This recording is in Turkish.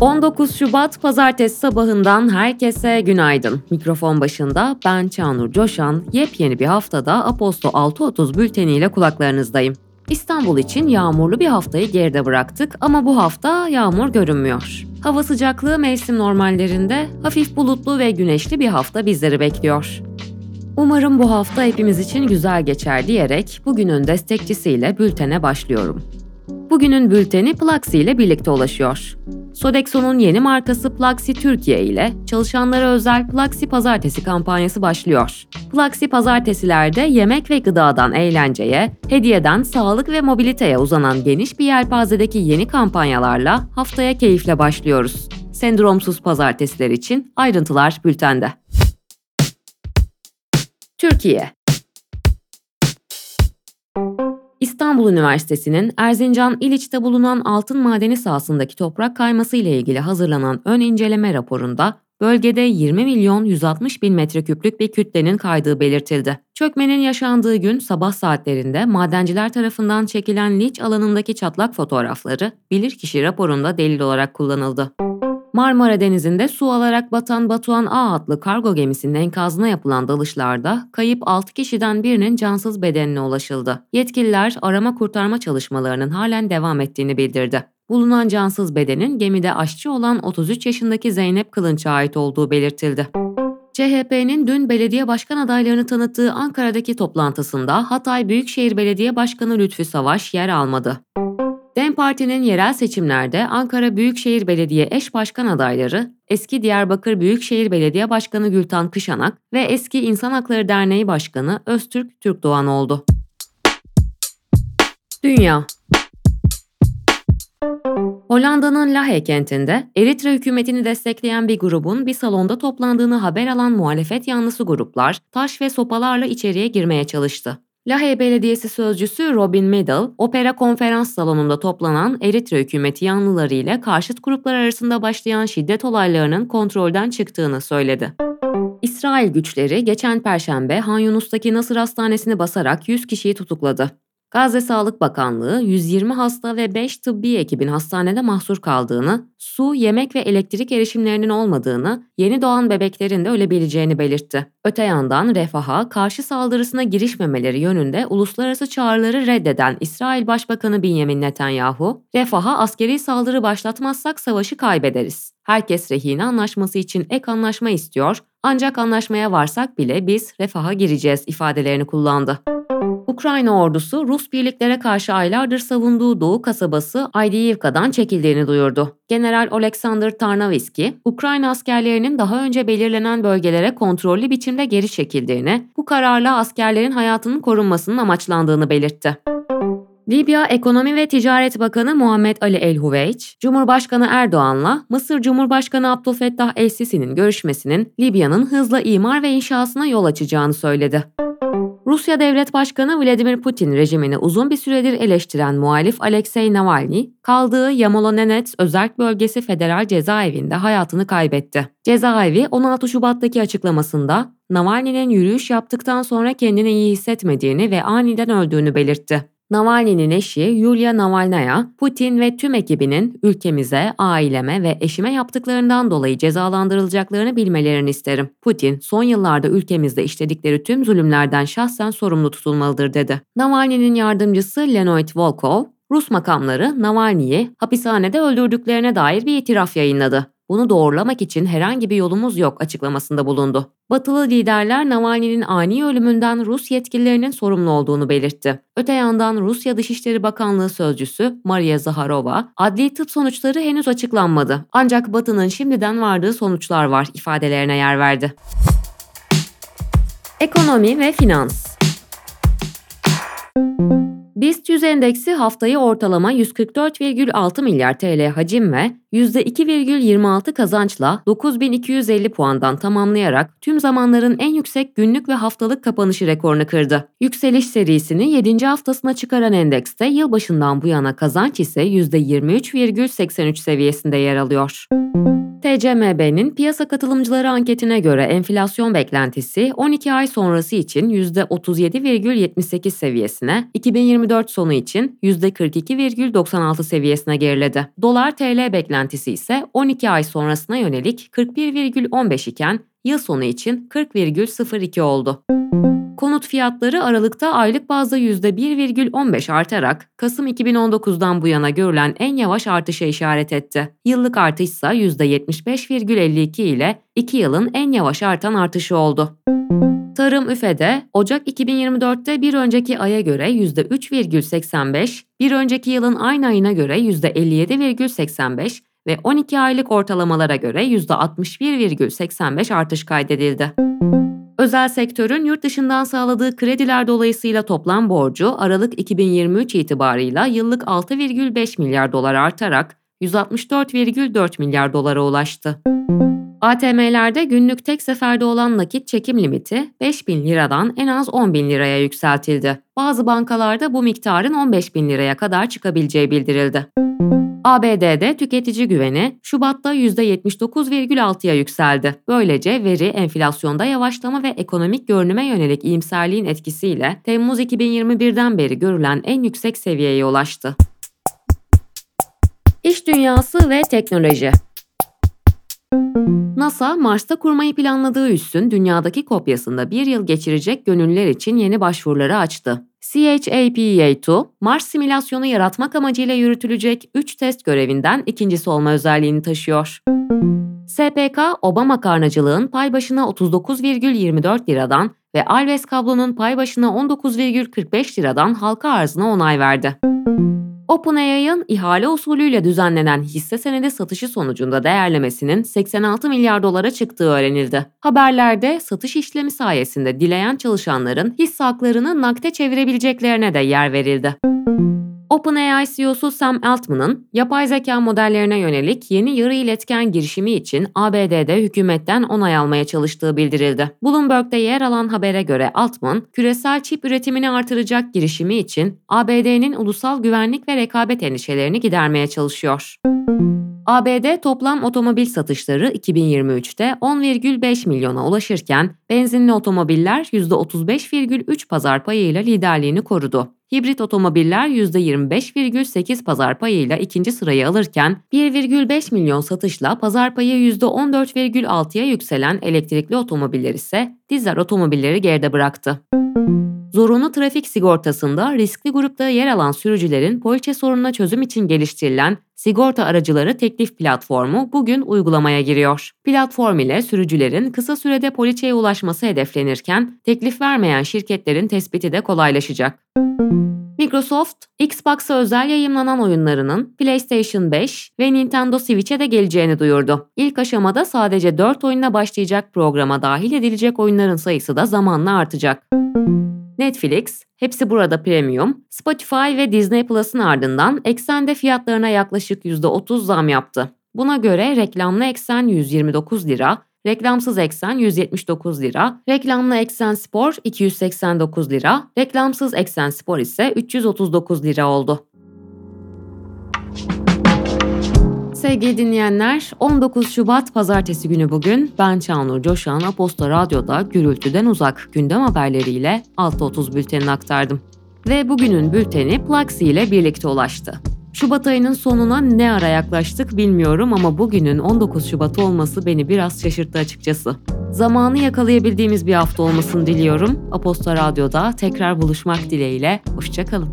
19 Şubat pazartesi sabahından herkese günaydın. Mikrofon başında ben Çağnur Coşan. Yepyeni bir haftada Aposto 6.30 bülteniyle kulaklarınızdayım. İstanbul için yağmurlu bir haftayı geride bıraktık ama bu hafta yağmur görünmüyor. Hava sıcaklığı mevsim normallerinde hafif bulutlu ve güneşli bir hafta bizleri bekliyor. Umarım bu hafta hepimiz için güzel geçer diyerek bugünün destekçisiyle bültene başlıyorum. Bugünün bülteni Plaxi ile birlikte ulaşıyor. Sodexo'nun yeni markası Plaxi Türkiye ile çalışanlara özel Plaxi Pazartesi kampanyası başlıyor. Plaxi Pazartesilerde yemek ve gıdadan eğlenceye, hediyeden sağlık ve mobiliteye uzanan geniş bir yelpazedeki yeni kampanyalarla haftaya keyifle başlıyoruz. Sendromsuz pazartesiler için ayrıntılar bültende. Türkiye İstanbul Üniversitesi'nin Erzincan İliç'te bulunan altın madeni sahasındaki toprak kayması ile ilgili hazırlanan ön inceleme raporunda bölgede 20 milyon 160 bin metreküplük bir kütlenin kaydığı belirtildi. Çökmenin yaşandığı gün sabah saatlerinde madenciler tarafından çekilen liç alanındaki çatlak fotoğrafları bilirkişi raporunda delil olarak kullanıldı. Marmara Denizi'nde su alarak batan Batuhan A adlı kargo gemisinin enkazına yapılan dalışlarda kayıp 6 kişiden birinin cansız bedenine ulaşıldı. Yetkililer arama kurtarma çalışmalarının halen devam ettiğini bildirdi. Bulunan cansız bedenin gemide aşçı olan 33 yaşındaki Zeynep Kılınç'a ait olduğu belirtildi. CHP'nin dün belediye başkan adaylarını tanıttığı Ankara'daki toplantısında Hatay Büyükşehir Belediye Başkanı Lütfü Savaş yer almadı. DEM Parti'nin yerel seçimlerde Ankara Büyükşehir Belediye eş başkan adayları, eski Diyarbakır Büyükşehir Belediye Başkanı Gültan Kışanak ve eski İnsan Hakları Derneği Başkanı Öztürk Türkdoğan oldu. Dünya Hollanda'nın Lahey kentinde Eritre hükümetini destekleyen bir grubun bir salonda toplandığını haber alan muhalefet yanlısı gruplar taş ve sopalarla içeriye girmeye çalıştı. Lahey Belediyesi Sözcüsü Robin Middle, opera konferans salonunda toplanan Eritre hükümeti yanlıları ile karşıt gruplar arasında başlayan şiddet olaylarının kontrolden çıktığını söyledi. İsrail güçleri geçen perşembe Han Yunus'taki Nasır Hastanesi'ni basarak 100 kişiyi tutukladı. Gazze Sağlık Bakanlığı 120 hasta ve 5 tıbbi ekibin hastanede mahsur kaldığını, su, yemek ve elektrik erişimlerinin olmadığını, yeni doğan bebeklerin de ölebileceğini belirtti. Öte yandan refaha karşı saldırısına girişmemeleri yönünde uluslararası çağrıları reddeden İsrail Başbakanı Benjamin Netanyahu, refaha askeri saldırı başlatmazsak savaşı kaybederiz. Herkes rehine anlaşması için ek anlaşma istiyor ancak anlaşmaya varsak bile biz refaha gireceğiz ifadelerini kullandı. Ukrayna ordusu Rus birliklere karşı aylardır savunduğu doğu kasabası Aydiyivka'dan çekildiğini duyurdu. General Oleksandr Tarnaviski, Ukrayna askerlerinin daha önce belirlenen bölgelere kontrollü biçimde geri çekildiğini, bu kararla askerlerin hayatının korunmasının amaçlandığını belirtti. Libya Ekonomi ve Ticaret Bakanı Muhammed Ali El Huveyç, Cumhurbaşkanı Erdoğan'la Mısır Cumhurbaşkanı Abdülfettah El-Sisi'nin görüşmesinin Libya'nın hızla imar ve inşasına yol açacağını söyledi. Rusya Devlet Başkanı Vladimir Putin rejimini uzun bir süredir eleştiren muhalif Alexei Navalny, kaldığı Yamolonenets Özerk Bölgesi Federal Cezaevinde hayatını kaybetti. Cezaevi 16 Şubat'taki açıklamasında Navalny'nin yürüyüş yaptıktan sonra kendini iyi hissetmediğini ve aniden öldüğünü belirtti. Navalny'nin eşi Yulia Navalnaya, Putin ve tüm ekibinin ülkemize, aileme ve eşime yaptıklarından dolayı cezalandırılacaklarını bilmelerini isterim. Putin, son yıllarda ülkemizde işledikleri tüm zulümlerden şahsen sorumlu tutulmalıdır dedi. Navalny'nin yardımcısı Lenoid Volkov, Rus makamları Navalny'yi hapishanede öldürdüklerine dair bir itiraf yayınladı. Bunu doğrulamak için herhangi bir yolumuz yok açıklamasında bulundu. Batılı liderler Navalny'nin ani ölümünden Rus yetkililerinin sorumlu olduğunu belirtti. Öte yandan Rusya Dışişleri Bakanlığı sözcüsü Maria Zaharova, adli tıp sonuçları henüz açıklanmadı. Ancak Batı'nın şimdiden vardığı sonuçlar var ifadelerine yer verdi. Ekonomi ve finans BIST 100 endeksi haftayı ortalama 144,6 milyar TL hacim ve %2,26 kazançla 9250 puandan tamamlayarak tüm zamanların en yüksek günlük ve haftalık kapanışı rekorunu kırdı. Yükseliş serisini 7. haftasına çıkaran endekste yılbaşından bu yana kazanç ise %23,83 seviyesinde yer alıyor. TCMB'nin piyasa katılımcıları anketine göre enflasyon beklentisi 12 ay sonrası için %37,78 seviyesine, 2024 sonu için %42,96 seviyesine geriledi. Dolar TL beklentisi ise 12 ay sonrasına yönelik 41,15 iken yıl sonu için 40,02 oldu. Konut fiyatları Aralık'ta aylık bazda %1,15 artarak Kasım 2019'dan bu yana görülen en yavaş artışa işaret etti. Yıllık artış ise %75,52 ile 2 yılın en yavaş artan artışı oldu. Tarım üfede Ocak 2024'te bir önceki aya göre %3,85, bir önceki yılın aynı ayına göre %57,85 ve 12 aylık ortalamalara göre %61,85 artış kaydedildi. Özel sektörün yurt dışından sağladığı krediler dolayısıyla toplam borcu Aralık 2023 itibarıyla yıllık 6,5 milyar dolar artarak 164,4 milyar dolara ulaştı. ATM'lerde günlük tek seferde olan nakit çekim limiti 5 bin liradan en az 10 bin liraya yükseltildi. Bazı bankalarda bu miktarın 15 bin liraya kadar çıkabileceği bildirildi. ABD'de tüketici güveni Şubat'ta %79,6'ya yükseldi. Böylece veri enflasyonda yavaşlama ve ekonomik görünüme yönelik iyimserliğin etkisiyle Temmuz 2021'den beri görülen en yüksek seviyeye ulaştı. İş dünyası ve teknoloji NASA, Mars'ta kurmayı planladığı üssün dünyadaki kopyasında bir yıl geçirecek gönüllüler için yeni başvuruları açtı. CHAPEA-2, Mars simülasyonu yaratmak amacıyla yürütülecek 3 test görevinden ikincisi olma özelliğini taşıyor. SPK, Obama karnacılığın pay başına 39,24 liradan ve Alves kablonun pay başına 19,45 liradan halka arzına onay verdi. OpenAI'ın ihale usulüyle düzenlenen hisse senedi satışı sonucunda değerlemesinin 86 milyar dolara çıktığı öğrenildi. Haberlerde satış işlemi sayesinde dileyen çalışanların hisse haklarını nakde çevirebileceklerine de yer verildi. OpenAI CEO'su Sam Altman'ın yapay zeka modellerine yönelik yeni yarı iletken girişimi için ABD'de hükümetten onay almaya çalıştığı bildirildi. Bloomberg'de yer alan habere göre Altman, küresel çip üretimini artıracak girişimi için ABD'nin ulusal güvenlik ve rekabet endişelerini gidermeye çalışıyor. ABD toplam otomobil satışları 2023'te 10,5 milyona ulaşırken benzinli otomobiller %35,3 pazar payıyla liderliğini korudu. Hibrit otomobiller %25,8 pazar payıyla ikinci sırayı alırken 1,5 milyon satışla pazar payı %14,6'ya yükselen elektrikli otomobiller ise dizel otomobilleri geride bıraktı. Zorunlu trafik sigortasında riskli grupta yer alan sürücülerin poliçe sorununa çözüm için geliştirilen Sigorta Aracıları Teklif Platformu bugün uygulamaya giriyor. Platform ile sürücülerin kısa sürede poliçeye ulaşması hedeflenirken teklif vermeyen şirketlerin tespiti de kolaylaşacak. Microsoft, Xbox'a özel yayımlanan oyunlarının PlayStation 5 ve Nintendo Switch'e de geleceğini duyurdu. İlk aşamada sadece 4 oyunla başlayacak programa dahil edilecek oyunların sayısı da zamanla artacak. Netflix, hepsi burada premium, Spotify ve Disney Plus'ın ardından eksende fiyatlarına yaklaşık %30 zam yaptı. Buna göre reklamlı eksen 129 lira, reklamsız eksen 179 lira, reklamlı eksen spor 289 lira, reklamsız eksen spor ise 339 lira oldu. Sevgili dinleyenler, 19 Şubat Pazartesi günü bugün ben Çağnur Coşan Aposta Radyo'da gürültüden uzak gündem haberleriyle 6.30 bültenini aktardım. Ve bugünün bülteni Plaxi ile birlikte ulaştı. Şubat ayının sonuna ne ara yaklaştık bilmiyorum ama bugünün 19 Şubat olması beni biraz şaşırttı açıkçası. Zamanı yakalayabildiğimiz bir hafta olmasını diliyorum. Aposta Radyo'da tekrar buluşmak dileğiyle. Hoşçakalın.